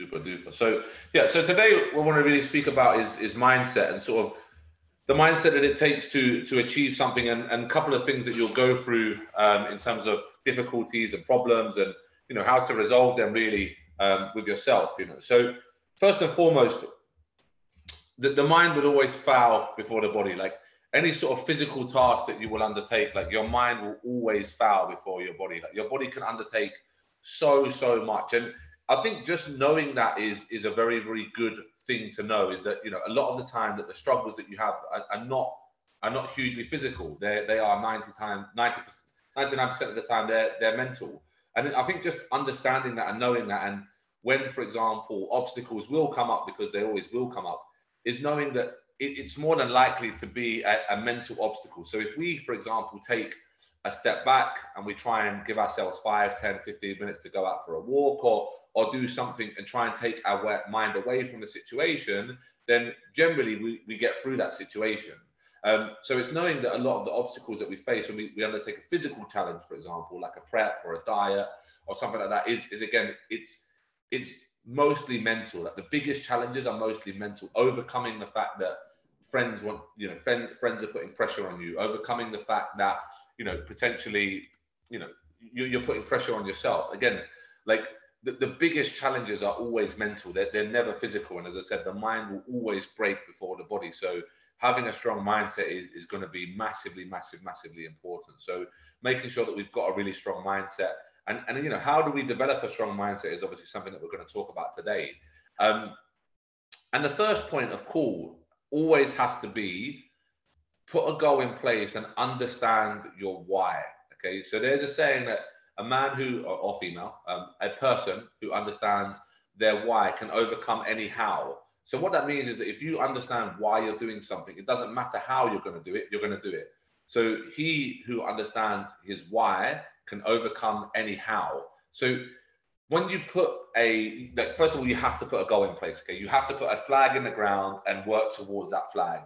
Super duper. So yeah, so today what we want to really speak about is is mindset and sort of the mindset that it takes to to achieve something and, and a couple of things that you'll go through um, in terms of difficulties and problems and you know how to resolve them really um, with yourself you know. So first and foremost the, the mind will always foul before the body. Like any sort of physical task that you will undertake like your mind will always foul before your body. Like your body can undertake so so much. And i think just knowing that is is a very very good thing to know is that you know a lot of the time that the struggles that you have are, are not are not hugely physical. They they are 90 times 90 99% of the time they're they're mental. And i think just understanding that and knowing that and when for example obstacles will come up because they always will come up is knowing that it, it's more than likely to be a, a mental obstacle. So if we for example take a step back and we try and give ourselves 5 10 15 minutes to go out for a walk or or do something and try and take our mind away from the situation then generally we, we get through that situation. Um, so it's knowing that a lot of the obstacles that we face when we, we undertake a physical challenge for example like a prep or a diet or something like that is, is again it's it's mostly mental. Like the biggest challenges are mostly mental. Overcoming the fact that friends want you know friend, friends are putting pressure on you overcoming the fact that you know potentially you know you're putting pressure on yourself. Again like the, the biggest challenges are always mental. They're, they're never physical. And as i said the mind will always break before the body. So having a strong mindset is, is going to be massively massive massively important. So making sure that we've got a really strong mindset. And and you know how do we develop a strong mindset is obviously something that we're going to talk about today. Um, and the first point of call always has to be put a goal in place and understand your why. Okay, so there's a saying that a man who or, female, um, a person who understands their why can overcome any how. So what that means is that if you understand why you're doing something, it doesn't matter how you're going to do it, you're going to do it. So he who understands his why can overcome any how. So when you put a like first of all you have to put a goal in place okay you have to put a flag in the ground and work towards that flag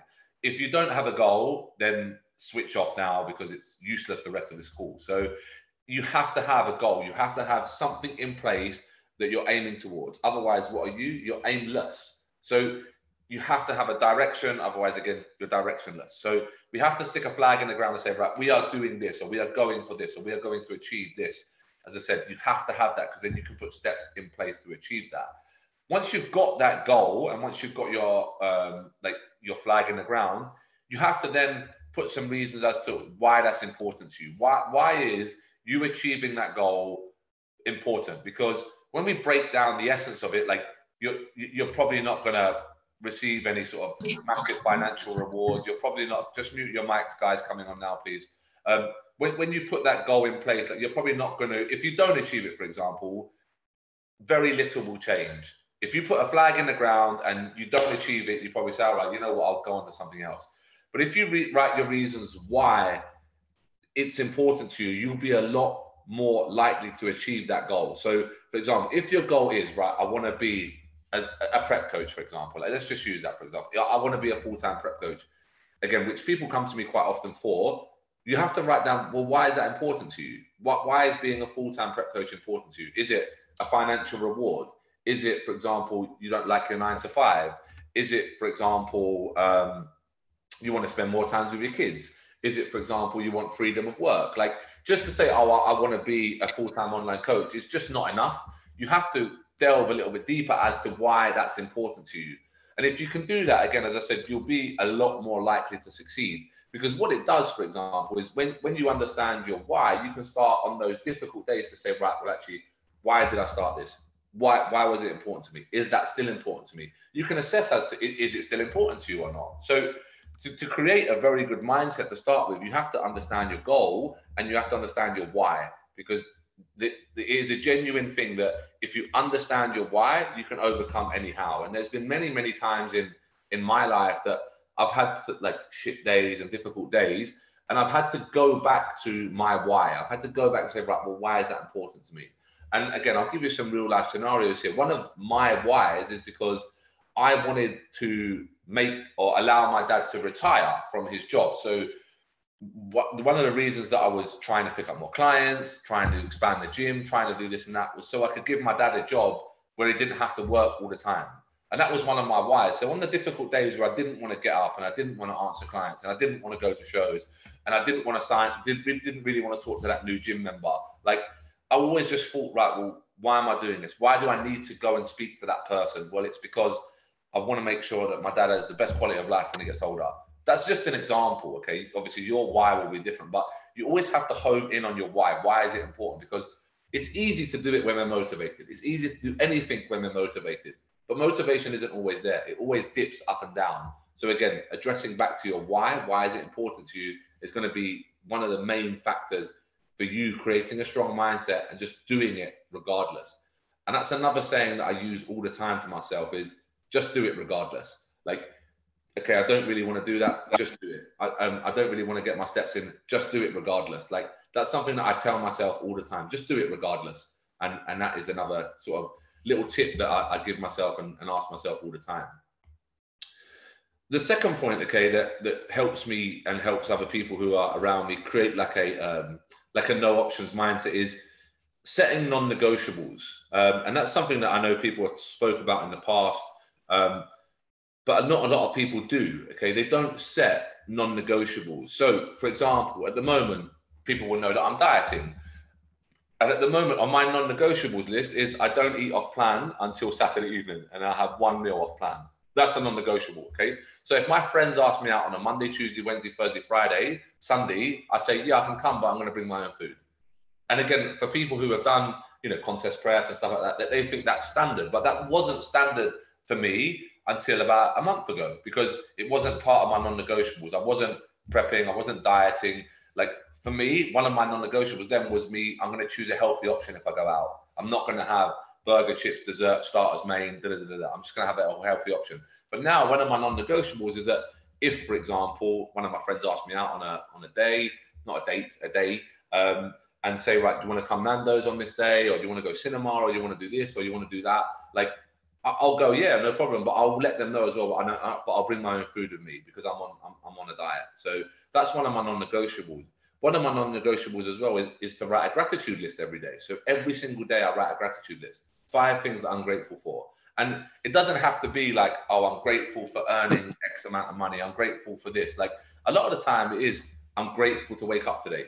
if you don't have a goal then switch off now because it's useless the rest of this call. So you have to have a goal. You have to have something in place that you're aiming towards. Otherwise what are you? You're aimless. So you have to have a direction. Otherwise again you're directionless. So we have to stick a flag in the ground and say right we are doing this or we are going for this or we are going to achieve this. As I said, you have to have that because then you can put steps in place to achieve that. Once you've got that goal and once you've got your um, like your flag in the ground, you have to then put some reasons as to why that's important to you. Why why is you achieving that goal important? Because when we break down the essence of it, like you're you're probably not gonna receive any sort of massive financial reward. You're probably not just mute your mics, guys, coming on now, please. Um, when, when you put that goal in place, like you're probably not going to, if you don't achieve it, for example, very little will change. If you put a flag in the ground and you don't achieve it, you probably say, all right, you know what, I'll go on to something else. But if you re- write your reasons why it's important to you, you'll be a lot more likely to achieve that goal. So, for example, if your goal is, right, I want to be a, a, prep coach, for example, like, let's just use that, for example. I want to be a full time prep coach, again, which people come to me quite often for you have to write down well why is that important to you what why is being a full-time prep coach important to you is it a financial reward is it for example you don't like your nine to five? Is it for example um, you want to spend more time with your kids? Is it for example you want freedom of work? Like just to say oh i, I want to be a full-time online coach is just not enough. You have to delve a little bit deeper as to why that's important to you. And if you can do that again as i said you'll be a lot more likely to succeed. Because what it does, for example, is when, when you understand your why, you can start on those difficult days to say, right, well, actually, why did I start this? Why, why was it important to me? Is that still important to me? You can assess as to is it still important to you or not. So to, to create a very good mindset to start with, you have to understand your goal and you have to understand your why because it is a genuine thing that if you understand your why, you can overcome anyhow. And there's been many, many times in in my life that I've had to, like shit days and difficult days, and I've had to go back to my why. I've had to go back and say, right, well, why is that important to me? And again, I'll give you some real life scenarios here. One of my whys is because I wanted to make or allow my dad to retire from his job. So what, one of the reasons that I was trying to pick up more clients, trying to expand the gym, trying to do this and that was so I could give my dad a job where he didn't have to work all the time. And that was one of my whys. So on the difficult days where I didn't want to get up and I didn't want to answer clients and I didn't want to go to shows and I didn't want to sign, didn't, really want to talk to that new gym member, like I always just thought, right, well, why am I doing this? Why do I need to go and speak to that person? Well, it's because I want to make sure that my dad has the best quality of life when he gets older. That's just an example, okay? Obviously, your why will be different, but you always have to hone in on your why. Why is it important? Because it's easy to do it when we're motivated. It's easy to do anything when we're motivated. But motivation isn't always there. It always dips up and down. So again, addressing back to your why, why is it important to you, is going to be one of the main factors for you creating a strong mindset and just doing it regardless. And that's another saying that I use all the time to myself is just do it regardless. Like, okay, I don't really want to do that. Just do it. I, um, I don't really want to get my steps in. Just do it regardless. Like that's something that I tell myself all the time. Just do it regardless. And and that is another sort of little tip that I, I give myself and, and ask myself all the time. The second point, okay, that that helps me and helps other people who are around me create like a um, like a no options mindset is setting non-negotiables, um, and that's something that I know people have spoke about in the past, um, but not a lot of people do. Okay, they don't set non-negotiables. So, for example, at the moment, people will know that I'm dieting. And at the moment, on my non-negotiables list is I don't eat off plan until Saturday evening, and I have one meal off plan. That's a non-negotiable. Okay. So if my friends ask me out on a Monday, Tuesday, Wednesday, Thursday, Friday, Sunday, I say, yeah, I can come, but I'm going to bring my own food. And again, for people who have done, you know, contest prep and stuff like that, that they think that's standard, but that wasn't standard for me until about a month ago because it wasn't part of my non-negotiables. I wasn't prepping, I wasn't dieting. Like for me, one of my non-negotiables then was me. I'm going to choose a healthy option if I go out. I'm not going to have burger, chips, dessert, starters, main. Da, da, da, da. I'm just going to have a healthy option. But now, one of my non-negotiables is that if, for example, one of my friends asked me out on a on a day, not a date, a day, um, and say, right, do you want to come Nando's on this day, or do you want to go cinema, or do you want to do this, or you want to do that? Like, I'll go, yeah, no problem. But I'll let them know as well. But, I but I'll bring my own food with me because I'm on I'm, I'm on a diet. So that's one of my non-negotiables. One of my non-negotiables as well is, is, to write a gratitude list every day. So every single day I write a gratitude list. Five things that I'm grateful for. And it doesn't have to be like, oh, I'm grateful for earning X amount of money. I'm grateful for this. Like a lot of the time it is, I'm grateful to wake up today.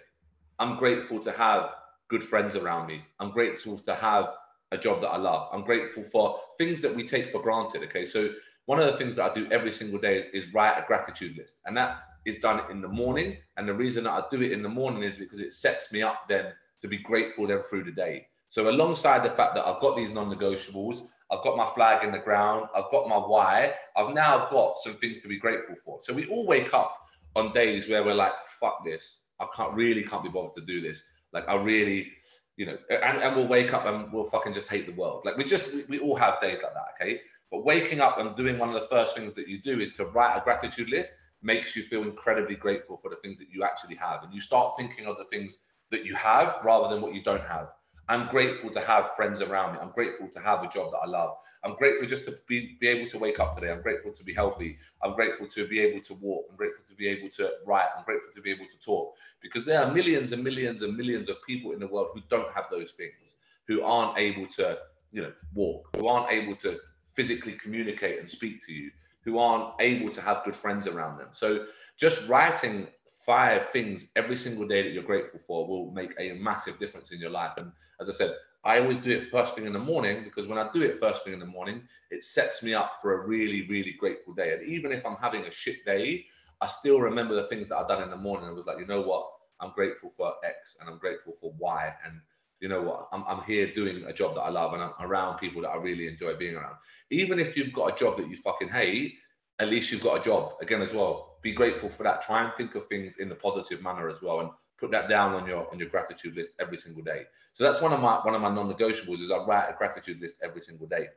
I'm grateful to have good friends around me. I'm grateful to have a job that I love. I'm grateful for things that we take for granted. Okay. So one of the things that I do every single day is write a gratitude list. And that is done in the morning. And the reason that I do it in the morning is because it sets me up then to be grateful then through the day. So alongside the fact that I've got these non-negotiables, I've got my flag in the ground, I've got my why, I've now got some things to be grateful for. So we all wake up on days where we're like, fuck this. I can't really can't be bothered to do this. Like I really, you know, and, and we'll wake up and we'll fucking just hate the world. Like we just we, we all have days like that, okay? But waking up and doing one of the first things that you do is to write a gratitude list makes you feel incredibly grateful for the things that you actually have. And you start thinking of the things that you have rather than what you don't have. I'm grateful to have friends around me. I'm grateful to have a job that I love. I'm grateful just to be, be able to wake up today. I'm grateful to be healthy. I'm grateful to be able to walk. I'm grateful to be able to write. I'm grateful to be able to talk because there are millions and millions and millions of people in the world who don't have those things, who aren't able to, you know, walk, who aren't able to physically communicate and speak to you, who aren't able to have good friends around them. So just writing five things every single day that you're grateful for will make a massive difference in your life. And as I said, I always do it first thing in the morning because when I do it first thing in the morning, it sets me up for a really, really grateful day. And even if I'm having a shit day, I still remember the things that I've done in the morning. It was like, you know what? I'm grateful for X and I'm grateful for Y. And you know what? I'm, I'm here doing a job that I love and I'm around people that I really enjoy being around. Even if you've got a job that you fucking hate, at least you've got a job again as well. Be grateful for that. Try and think of things in the positive manner as well, and put that down on your on your gratitude list every single day. So that's one of my one of my non-negotiables is I write a gratitude list every single day.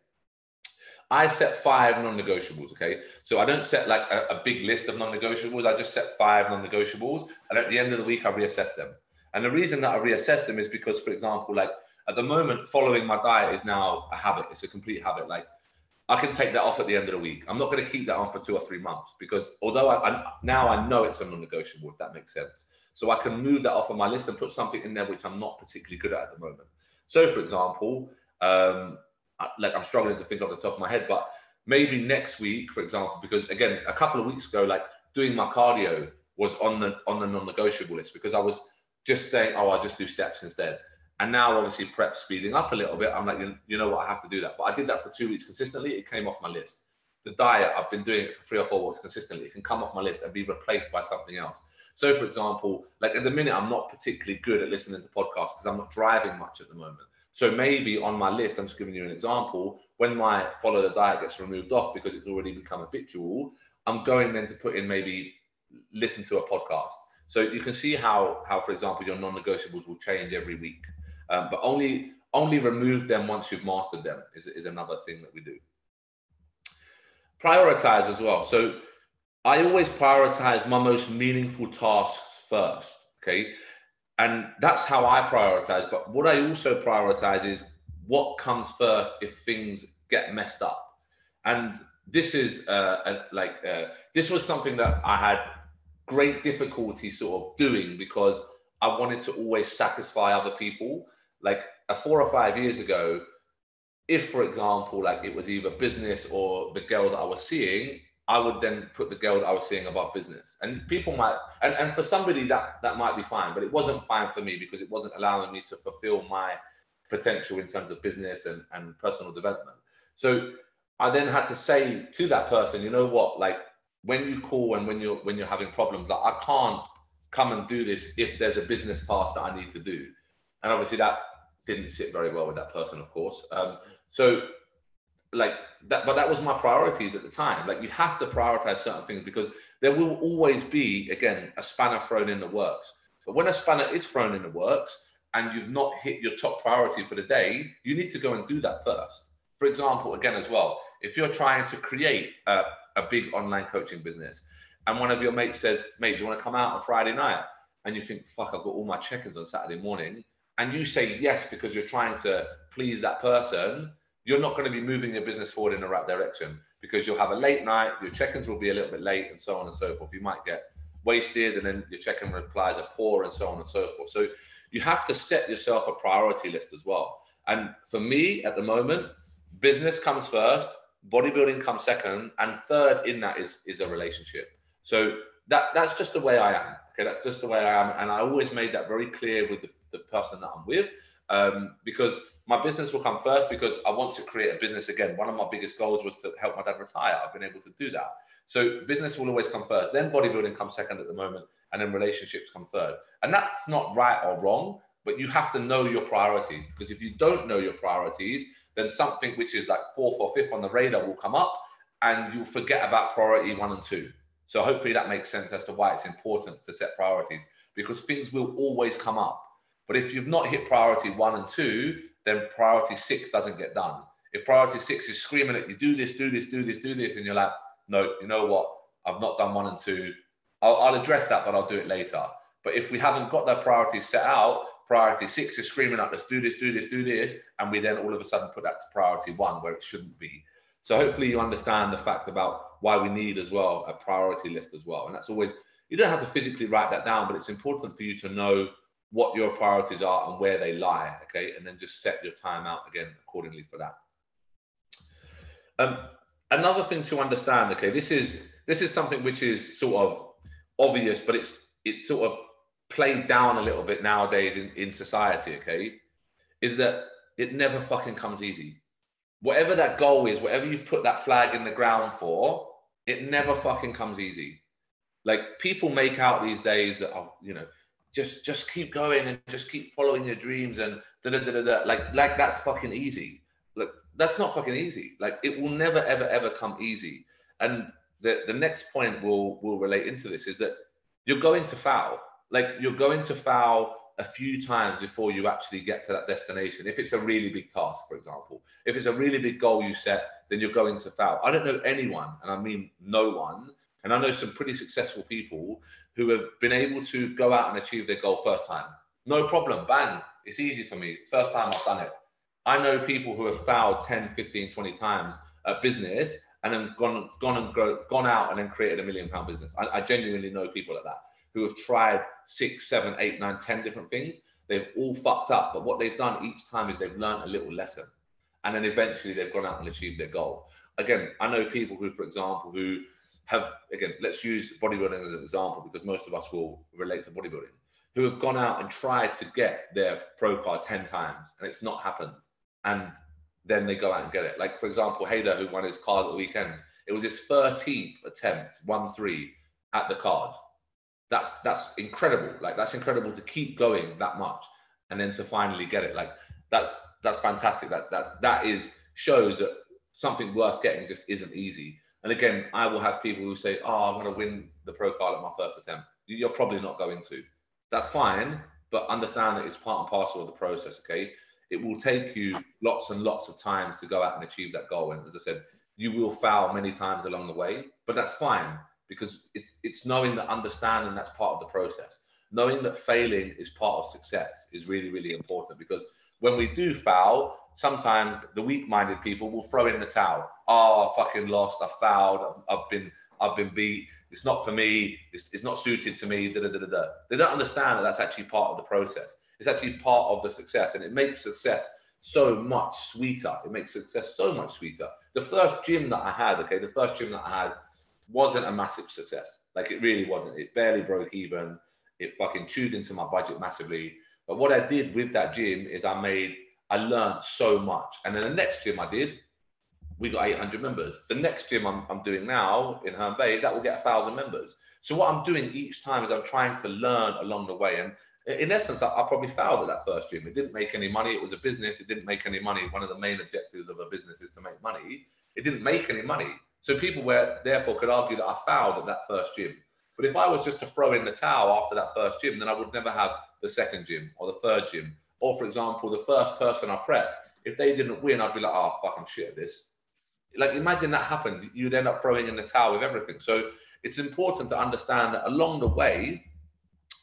I set five non-negotiables. Okay, so I don't set like a, a big list of non-negotiables. I just set five non-negotiables, and at the end of the week, I reassess them. And the reason that I reassess them is because, for example, like at the moment, following my diet is now a habit. It's a complete habit. Like I can take that off at the end of the week. I'm not going to keep that on for two or three months because although I, I now I know it's a non-negotiable, if that makes sense. So I can move that off of my list and put something in there which I'm not particularly good at at the moment. So, for example, um, like I'm struggling to think off the top of my head, but maybe next week, for example, because again, a couple of weeks ago, like doing my cardio was on the on the non-negotiable list because I was just saying, oh, I'll just do steps instead. And now, obviously, prep speeding up a little bit. I'm like, you, know what, I have to do that. But I did that for two weeks consistently. It came off my list. The diet, I've been doing it for three or four weeks consistently. It can come off my list and be replaced by something else. So, for example, like at the minute, I'm not particularly good at listening to podcasts because I'm not driving much at the moment. So maybe on my list, I'm just giving you an example. When my follow the diet gets removed off because it's already become habitual, I'm going then to put in maybe listen to a podcast. So you can see how how, for example, your non-negotiables will change every week, um, but only only remove them once you've mastered them is, is another thing that we do. Prioritize as well. So I always prioritize my most meaningful tasks first. Okay. And that's how I prioritize. But what I also prioritize is what comes first if things get messed up. And this is uh, a, like, uh, this was something that I had great difficulty sort of doing because I wanted to always satisfy other people. Like a four or five years ago, if, for example, like it was either business or the girl that I was seeing, I would then put the girl that I was seeing above business. And people might, and, and for somebody that that might be fine, but it wasn't fine for me because it wasn't allowing me to fulfill my potential in terms of business and, and personal development. So I then had to say to that person, you know what, like when you call and when you're when you're having problems, like I can't come and do this if there's a business task that I need to do. And obviously that didn't sit very well with that person, of course. Um, so like that but that was my priorities at the time like you have to prioritize certain things because there will always be again a spanner thrown in the works but when a spanner is thrown in the works and you've not hit your top priority for the day you need to go and do that first for example again as well if you're trying to create a, a big online coaching business and one of your mates says mate do you want to come out on friday night and you think fuck i've got all my check-ins on saturday morning and you say yes because you're trying to please that person you're not going to be moving your business forward in the right direction because you'll have a late night, your check-ins will be a little bit late, and so on and so forth. You might get wasted, and then your check-in replies are poor, and so on and so forth. So you have to set yourself a priority list as well. And for me, at the moment, business comes first, bodybuilding comes second, and third in that is is a relationship. So that that's just the way I am. Okay, that's just the way I am, and I always made that very clear with the, the person that I'm with, um, because my business will come first because I want to create a business again. One of my biggest goals was to help my dad retire. I've been able to do that. So business will always come first. Then bodybuilding comes second at the moment, and then relationships come third. And that's not right or wrong, but you have to know your priorities because if you don't know your priorities, then something which is like fourth or fifth on the radar will come up, and you'll forget about priority one and two. So hopefully that makes sense as to why it's important to set priorities because things will always come up. But if you've not hit priority one and two, then priority six doesn't get done. If priority six is screaming at you, do this, do this, do this, do this, and you're like, no, you know what? I've not done one and two. I'll, address that, but I'll do it later. But if we haven't got that priorities set out, priority six is screaming at us, do this, do this, do this, and we then all of a sudden put that to priority one where it shouldn't be. So hopefully you understand the fact about why we need as well a priority list as well. And that's always you don't have to physically write that down, but it's important for you to know what your priorities are and where they lie. Okay. And then just set your time out again accordingly for that. Um, another thing to understand, okay, this is this is something which is sort of obvious, but it's it's sort of played down a little bit nowadays in, in society, okay, is that it never fucking comes easy. Whatever that goal is, whatever you've put that flag in the ground for, it never fucking comes easy. Like people make out these days that, oh, you know, just just keep going and just keep following your dreams and da da da da. da. Like like that's fucking easy. Look, that's not fucking easy. Like it will never ever ever come easy. And the the next point will will relate into this is that you're going to foul. Like you're going to foul a few times before you actually get to that destination. If it's a really big task, for example, if it's a really big goal you set, then you're going to foul. I don't know anyone, and I mean no one, and I know some pretty successful people who have been able to go out and achieve their goal first time. No problem, bang, it's easy for me. First time I've done it. I know people who have fouled 10, 15, 20 times at business and then gone, gone and grow, gone out and then created a million pound business. I, I genuinely know people like that who have tried six, seven, eight, nine, ten different things. They've all fucked up, but what they've done each time is they've learned a little lesson. and then eventually they've gone out and achieved their goal. Again, I know people who, for example, who have again, let's use bodybuilding as an example because most of us will relate to bodybuilding, who have gone out and tried to get their pro card 10 times and it's not happened. And then they go out and get it. Like, for example, Hayder, who won his card at the weekend, it was his 13th attempt, 1 3 at the card. That's that's incredible. Like that's incredible to keep going that much and then to finally get it. Like that's that's fantastic. That's that's that is shows that something worth getting just isn't easy. And again, I will have people who say, "Oh, I'm going to win the pro card at my first attempt." You're probably not going to. That's fine, but understand that it's part and parcel of the process. Okay, it will take you lots and lots of times to go out and achieve that goal. And as I said, you will fail many times along the way, but that's fine because it's it's knowing that understanding that's part of the process. Knowing that failing is part of success is really really important because when we do foul, sometimes the weak-minded people will throw in the towel. Oh, I fucking lost. I fouled. I've been I've been beat. It's not for me. It's, it's not suited to me. Da, da, da, da. They don't understand that that's actually part of the process. It's actually part of the success, and it makes success so much sweeter. It makes success so much sweeter. The first gym that I had, okay, the first gym that I had wasn't a massive success. Like it really wasn't. It barely broke even. It fucking chewed into my budget massively. But what I did with that gym is I made, I learned so much. And then the next gym I did, we got 800 members. The next gym I'm, I'm doing now in Herne Bay, that will get a thousand members. So what I'm doing each time is I'm trying to learn along the way. And in essence, I, I, probably failed at that first gym. It didn't make any money. It was a business. It didn't make any money. One of the main objectives of a business is to make money. It didn't make any money. So people were therefore could argue that I fouled at that first gym. But if I was just to throw in the towel after that first gym, then I would never have the second gym or the third gym. Or for example, the first person I prepped, if they didn't win, I'd be like, oh fuck, I'm shit at this. Like imagine that happened, you'd end up throwing in the towel with everything. So it's important to understand that along the way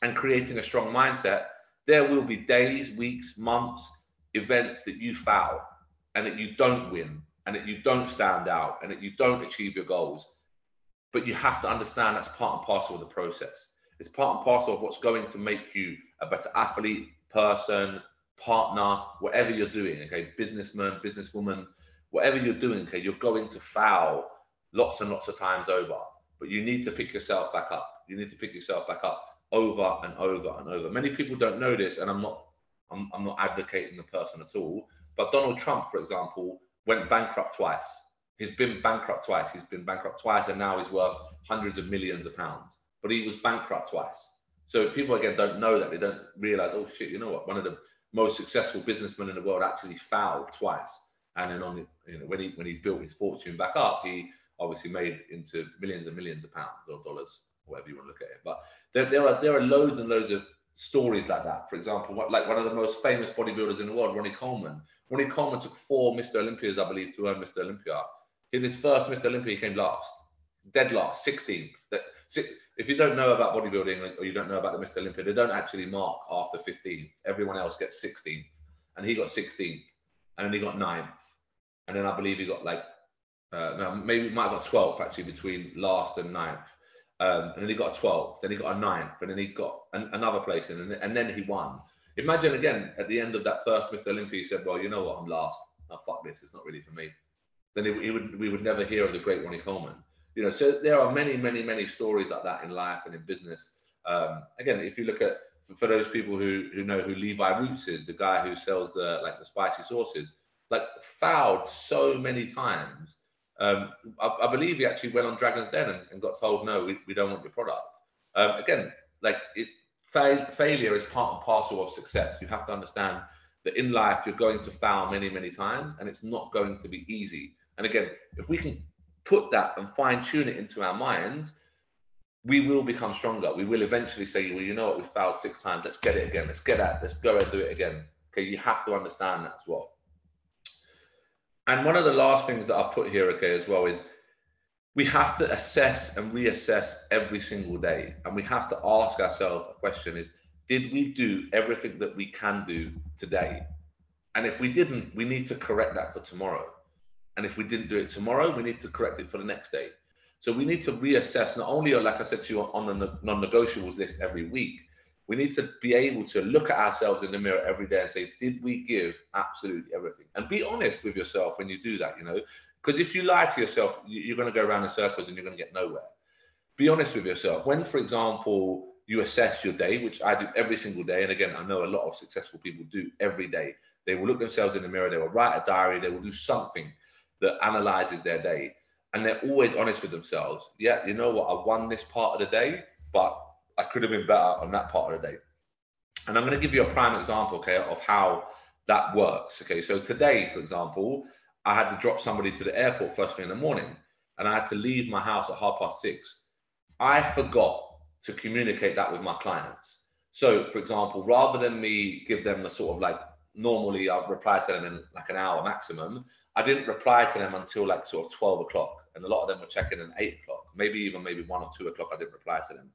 and creating a strong mindset, there will be days, weeks, months, events that you foul and that you don't win and that you don't stand out and that you don't achieve your goals. But you have to understand that's part and parcel of the process. It's part and parcel of what's going to make you a better athlete, person, partner, whatever you're doing. Okay, businessman, businesswoman, whatever you're doing. Okay, you're going to foul lots and lots of times over, but you need to pick yourself back up. You need to pick yourself back up over and over and over. Many people don't know this, and I'm not. I'm, I'm not advocating the person at all. But Donald Trump, for example, went bankrupt twice. He's been bankrupt twice. He's been bankrupt twice, and now he's worth hundreds of millions of pounds. But he was bankrupt twice. So people again don't know that. They don't realize, oh shit, you know what? One of the most successful businessmen in the world actually fouled twice. And then on you know when he when he built his fortune back up, he obviously made into millions and millions of pounds or dollars, whatever you want to look at it. But there, there are there are loads and loads of stories like that. For example, what, like one of the most famous bodybuilders in the world, Ronnie Coleman. Ronnie Coleman took four Mr. Olympias, I believe, to earn Mr. Olympia. In his first Mr. Olympia, he came last, dead last, 16th. That, if you don't know about bodybuilding or you don't know about the Mr. Olympia, they don't actually mark after 15th. Everyone else gets 16th. And he got 16th. And then he got 9th. And then I believe he got like, uh, no, maybe might have got 12th actually between last and 9th. Um, and then he got a 12th, then he got a 9th, and then he got an, another place in, and, and then he won. Imagine again at the end of that first Mr. Olympia, he said, Well, you know what, I'm last. Oh, fuck this, it's not really for me. Then he, he would, we would never hear of the great Ronnie Coleman. You know, so there are many, many, many stories like that in life and in business. Um, again, if you look at for those people who who know who Levi Roots is, the guy who sells the like the spicy sauces, like fouled so many times. Um, I, I, believe he actually went on Dragon's Den and, and got told, no, we, we don't want your product. Um, again, like it, fail, failure is part and parcel of success. You have to understand that in life you're going to fail many, many times, and it's not going to be easy. And again, if we can put that and fine tune it into our minds, we will become stronger. We will eventually say, well, you know what, we failed six times. Let's get it again. Let's get at. Let's go and do it again. Okay, you have to understand that as well. And one of the last things that I've put here, okay, as well, is we have to assess and reassess every single day, and we have to ask ourselves a question: Is did we do everything that we can do today? And if we didn't, we need to correct that for tomorrow. And if we didn't do it tomorrow, we need to correct it for the next day. So we need to reassess not only, like I said to you, on the non-negotiables list every week, We need to be able to look at ourselves in the mirror every day and say, did we give absolutely everything? And be honest with yourself when you do that, you know, because if you lie to yourself, you're going to go around in circles and you're going to get nowhere. Be honest with yourself. When, for example, you assess your day, which I do every single day, and again, I know a lot of successful people do every day. They will look themselves in the mirror, they will write a diary, they will do something that analyzes their day, and they're always honest with themselves. Yeah, you know what? I won this part of the day, but I could have been better on that part of the day. And I'm going to give you a prime example, okay, of how that works. Okay, so today, for example, I had to drop somebody to the airport first thing in the morning, and I had to leave my house at half past six. I forgot to communicate that with my clients. So, for example, rather than me give them the sort of like normally I'll reply to them in like an hour maximum, I didn't reply to them until like sort of 12 o'clock. And a lot of them were checking in at eight o'clock, maybe even maybe one or two o'clock. I didn't reply to them.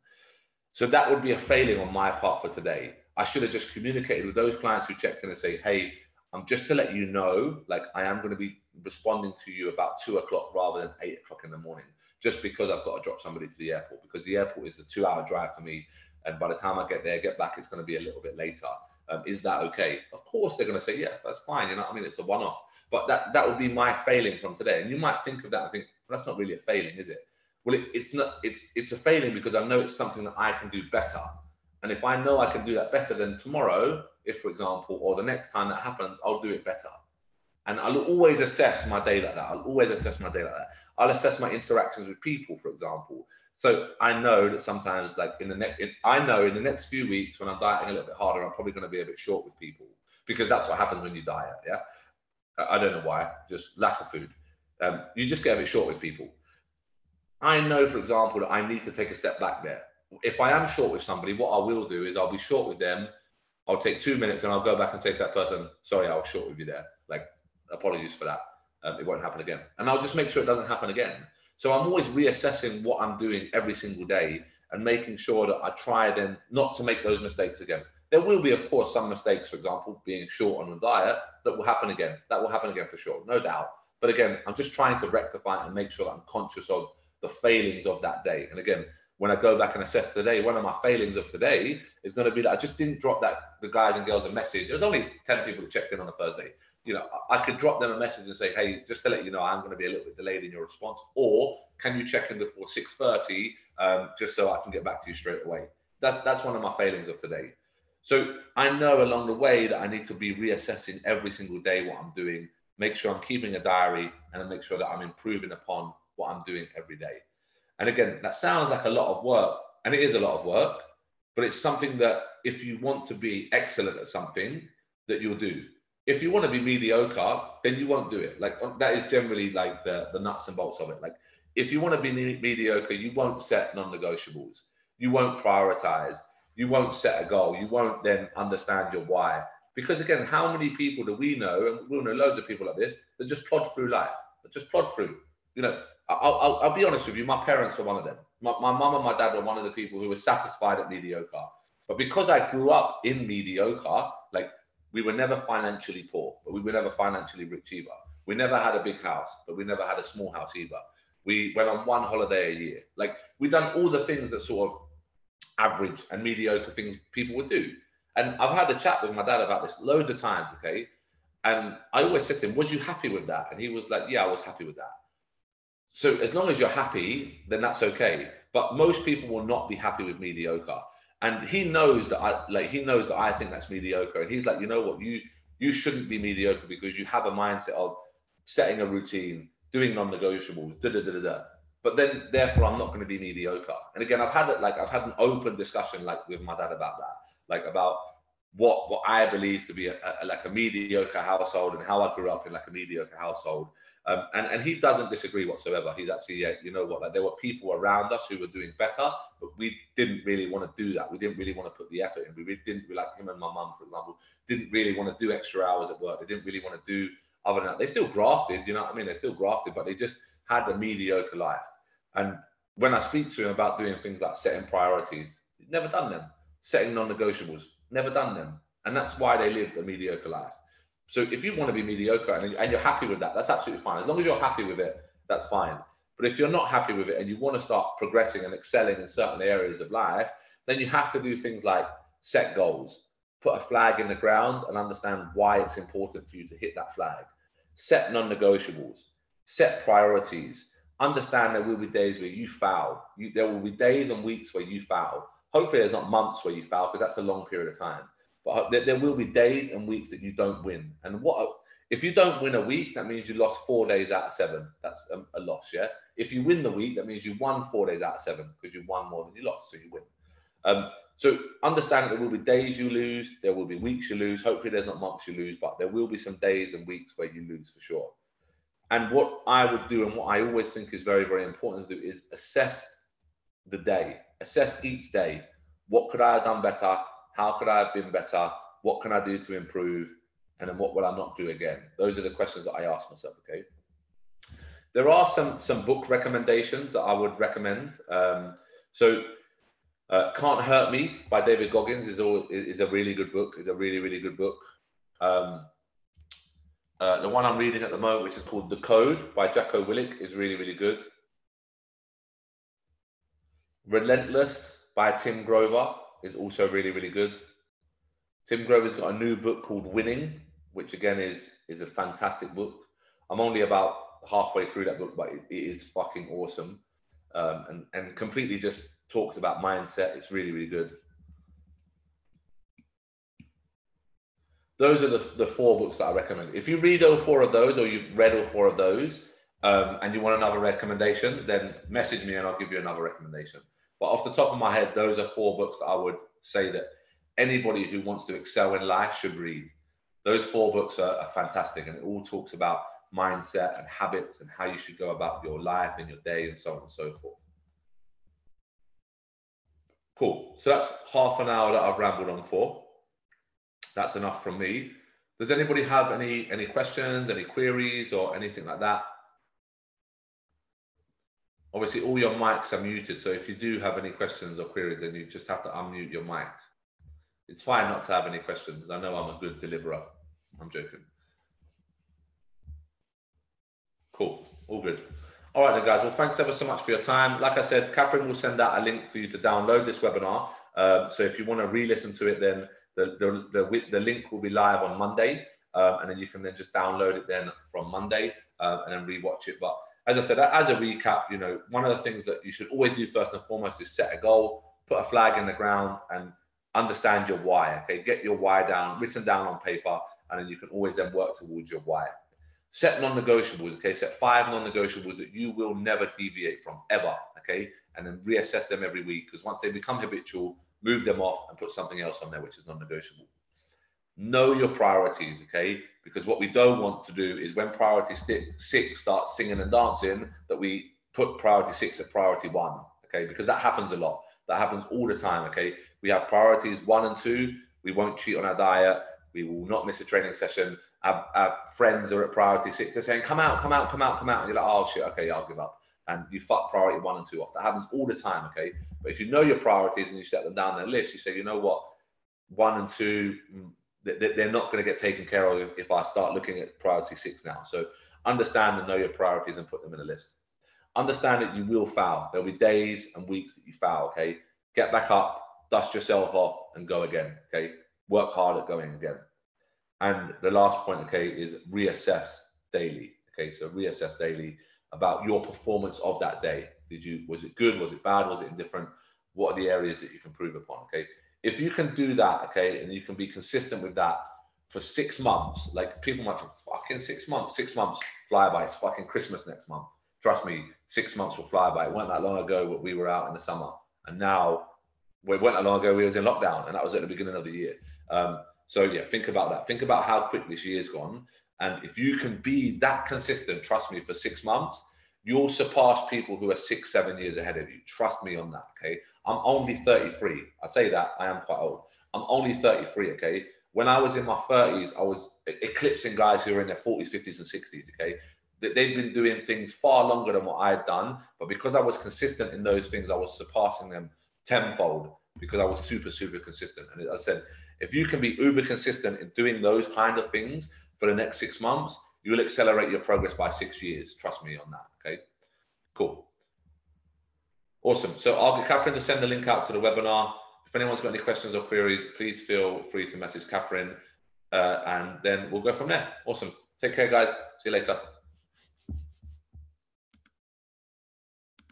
So that would be a failing on my part for today. I should have just communicated with those clients who checked in and say, hey, I'm just to let you know, like I am going to be responding to you about two o'clock rather than eight o'clock in the morning, just because I've got to drop somebody to the airport because the airport is a two hour drive for me. And by the time I get there, get back, it's going to be a little bit later. Um, is that okay? Of course, they're going to say, yeah, that's fine. You know I mean? It's a one off. But that, that would be my failing from today. And you might think of that and think, well, that's not really a failing, is it? Well, it, it's not. It's it's a failing because I know it's something that I can do better. And if I know I can do that better, then tomorrow, if for example, or the next time that happens, I'll do it better. And I'll always assess my day like that. I'll always assess my day like that. I'll assess my interactions with people, for example. So I know that sometimes, like in the next, I know in the next few weeks when I'm dieting a little bit harder, I'm probably going to be a bit short with people because that's what happens when you diet. Yeah, I don't know why, just lack of food. Um, you just get a bit short with people. I know, for example, that I need to take a step back there. If I am short with somebody, what I will do is I'll be short with them. I'll take two minutes and I'll go back and say to that person, "Sorry, I was short with you there. Like, apologies for that. Um, it won't happen again." And I'll just make sure it doesn't happen again. So I'm always reassessing what I'm doing every single day and making sure that I try then not to make those mistakes again. There will be, of course, some mistakes, for example, being short on a diet, that will happen again. That will happen again for sure, no doubt. But again, I'm just trying to rectify and make sure that I'm conscious of the failings of that day. And again, when I go back and assess today, one of my failings of today is going to be that I just didn't drop that the guys and girls a message. There was only 10 people checked in on a Thursday. You know, I could drop them a message and say, hey, just to let you know, I'm going to be a little bit delayed in your response. Or can you check in before 6.30 um, just so I can get back to you straight away? That's, that's one of my failings of today. So I know along the way that I need to be reassessing every single day what I'm doing, make sure I'm keeping a diary and make sure that I'm improving upon what I'm doing every day. And again, that sounds like a lot of work, and it is a lot of work, but it's something that if you want to be excellent at something, that you'll do. If you want to be mediocre, then you won't do it. Like uh, that is generally like the, the nuts and bolts of it. Like if you want to be mediocre, you won't set non-negotiables. You won't prioritize. You won't set a goal. You won't then understand your why. Because again, how many people do we know, and we'll know loads of people like this, that just plod through life, that just plod through. You know, I'll, I'll, I'll, be honest with you. My parents were one of them. My, mum and my dad were one of the people who were satisfied at mediocre. But because I grew up in mediocre, like we were never financially poor, but we were never financially rich either. We never had a big house, but we never had a small house either. We went on one holiday a year. Like we done all the things that sort of average and mediocre things people would do. And I've had a chat with my dad about this loads of times, okay? And I always said to him, Was you happy with that? And he was like, Yeah, I was happy with that. So as long as you're happy, then that's okay. But most people will not be happy with mediocre. And he knows that I like he knows that I think that's mediocre. And he's like, you know what, you you shouldn't be mediocre because you have a mindset of setting a routine, doing non-negotiables, da da da da. But then therefore I'm not going to be mediocre. And again, I've had it like I've had an open discussion like with my dad about that, like about what what I believe to be a, a, like a mediocre household and how I grew up in like a mediocre household. Um, and, and he doesn't disagree whatsoever. He's actually, yeah, you know what, like there were people around us who were doing better, but we didn't really want to do that. We didn't really want to put the effort in. We didn't, like him and my mum, for example, didn't really want to do extra hours at work. They didn't really want to do other than that. They still grafted, you know what I mean? They still grafted, but they just had a mediocre life. And when I speak to him about doing things like setting priorities, never done them. Setting non-negotiables, never done them. And that's why they lived a mediocre life. So if you want to be mediocre and, you're happy with that, that's absolutely fine. As long as you're happy with it, that's fine. But if you're not happy with it and you want to start progressing and excelling in certain areas of life, then you have to do things like set goals, put a flag in the ground and understand why it's important for you to hit that flag. Set non negotiables, set priorities. Understand there will be days where you foul. You, there will be days and weeks where you foul. Hopefully, there's not months where you foul because that's a long period of time. But there, there will be days and weeks that you don't win. And what if you don't win a week, that means you lost four days out of seven. That's a, a loss, yeah. If you win the week, that means you won four days out of seven because you won more than you lost, so you win. Um, so understand that there will be days you lose, there will be weeks you lose. Hopefully, there's not months you lose, but there will be some days and weeks where you lose for sure. And what I would do, and what I always think is very, very important to do, is assess the day, assess each day. What could I have done better? How could I have been better? What can I do to improve? and then what will I not do again? Those are the questions that I ask myself. Okay. There are some some book recommendations that I would recommend. Um, so, uh, "Can't Hurt Me" by David Goggins is all is a really good book. is a really really good book. Um, uh, the one I'm reading at the moment, which is called "The Code" by Jocko Willink, is really really good. "Relentless" by Tim Grover is also really really good. Tim Grover's got a new book called Winning, which again is is a fantastic book. I'm only about halfway through that book, but it, it is fucking awesome, um, and and completely just talks about mindset. It's really really good. Those are the, the four books that I recommend. If you read all four of those, or you've read all four of those, um, and you want another recommendation, then message me and I'll give you another recommendation. But off the top of my head, those are four books that I would say that anybody who wants to excel in life should read those four books are, are fantastic and it all talks about mindset and habits and how you should go about your life and your day and so on and so forth. Cool. So that's half an hour that I've rambled on for. That's enough from me. Does anybody have any any questions, any queries, or anything like that? Obviously, all your mics are muted, so if you do have any questions or queries, then you just have to unmute your mic. It's fine not to have any questions. I know I'm a good deliverer. I'm joking. Cool. All good. All right, then, guys. Well, thanks ever so much for your time. Like I said, Catherine will send out a link for you to download this webinar. Um, so if you want to re-listen to it, then the, the, the, the, link will be live on Monday. Um, and then you can then just download it then from Monday um, and then re-watch it. But as I said, as a recap, you know, one of the things that you should always do first and foremost is set a goal, put a flag in the ground and understand your why. Okay, get your why down, written down on paper, and then you can always then work towards your why. Set non-negotiables. Okay, set five non-negotiables that you will never deviate from ever. Okay, and then reassess them every week because once they become habitual, move them off and put something else on there which is non-negotiable. Know your priorities. Okay, because what we don't want to do is when priority six starts singing and dancing, that we put priority six at priority one. Okay, because that happens a lot. That happens all the time. Okay, we have priorities one and two. We won't cheat on our diet. We will not miss a training session. Our, our friends are at priority six. They're saying, come out, come out, come out, come out. And you're like, oh shit, okay, I'll give up. And you fuck priority one and two off. That happens all the time, okay? But if you know your priorities and you set them down their list, you say, you know what, one and two, mm, they're not going to get taken care of if I start looking at priority six now. So understand and know your priorities and put them in a list. Understand that you will foul. There'll be days and weeks that you foul, okay? Get back up, dust yourself off and go again. Okay. Work hard at going again. And the last point, okay, is reassess daily. Okay. So reassess daily about your performance of that day. Did you, was it good? Was it bad? Was it indifferent? What are the areas that you can improve upon? Okay. If you can do that, okay, and you can be consistent with that for six months, like people might think, fucking six months, six months fly by. It's fucking Christmas next month. Trust me, six months will fly by. It wasn't that long ago, we were out in the summer. And now we went a long ago, we was in lockdown, and that was at the beginning of the year. Um, so yeah, think about that. Think about how quick this year's gone, and if you can be that consistent, trust me, for six months, you'll surpass people who are six, seven years ahead of you. Trust me on that. Okay, I'm only 33. I say that I am quite old. I'm only 33. Okay, when I was in my 30s, I was eclipsing guys who are in their 40s, 50s, and 60s. Okay, they've been doing things far longer than what I'd done, but because I was consistent in those things, I was surpassing them tenfold because I was super, super consistent. And I said, if you can be uber consistent in doing those kind of things for the next six months, you will accelerate your progress by six years. Trust me on that. Okay. Cool. Awesome. So I'll get Catherine to send the link out to the webinar. If anyone's got any questions or queries, please feel free to message Catherine, uh, and then we'll go from there. Awesome. Take care, guys. See you later.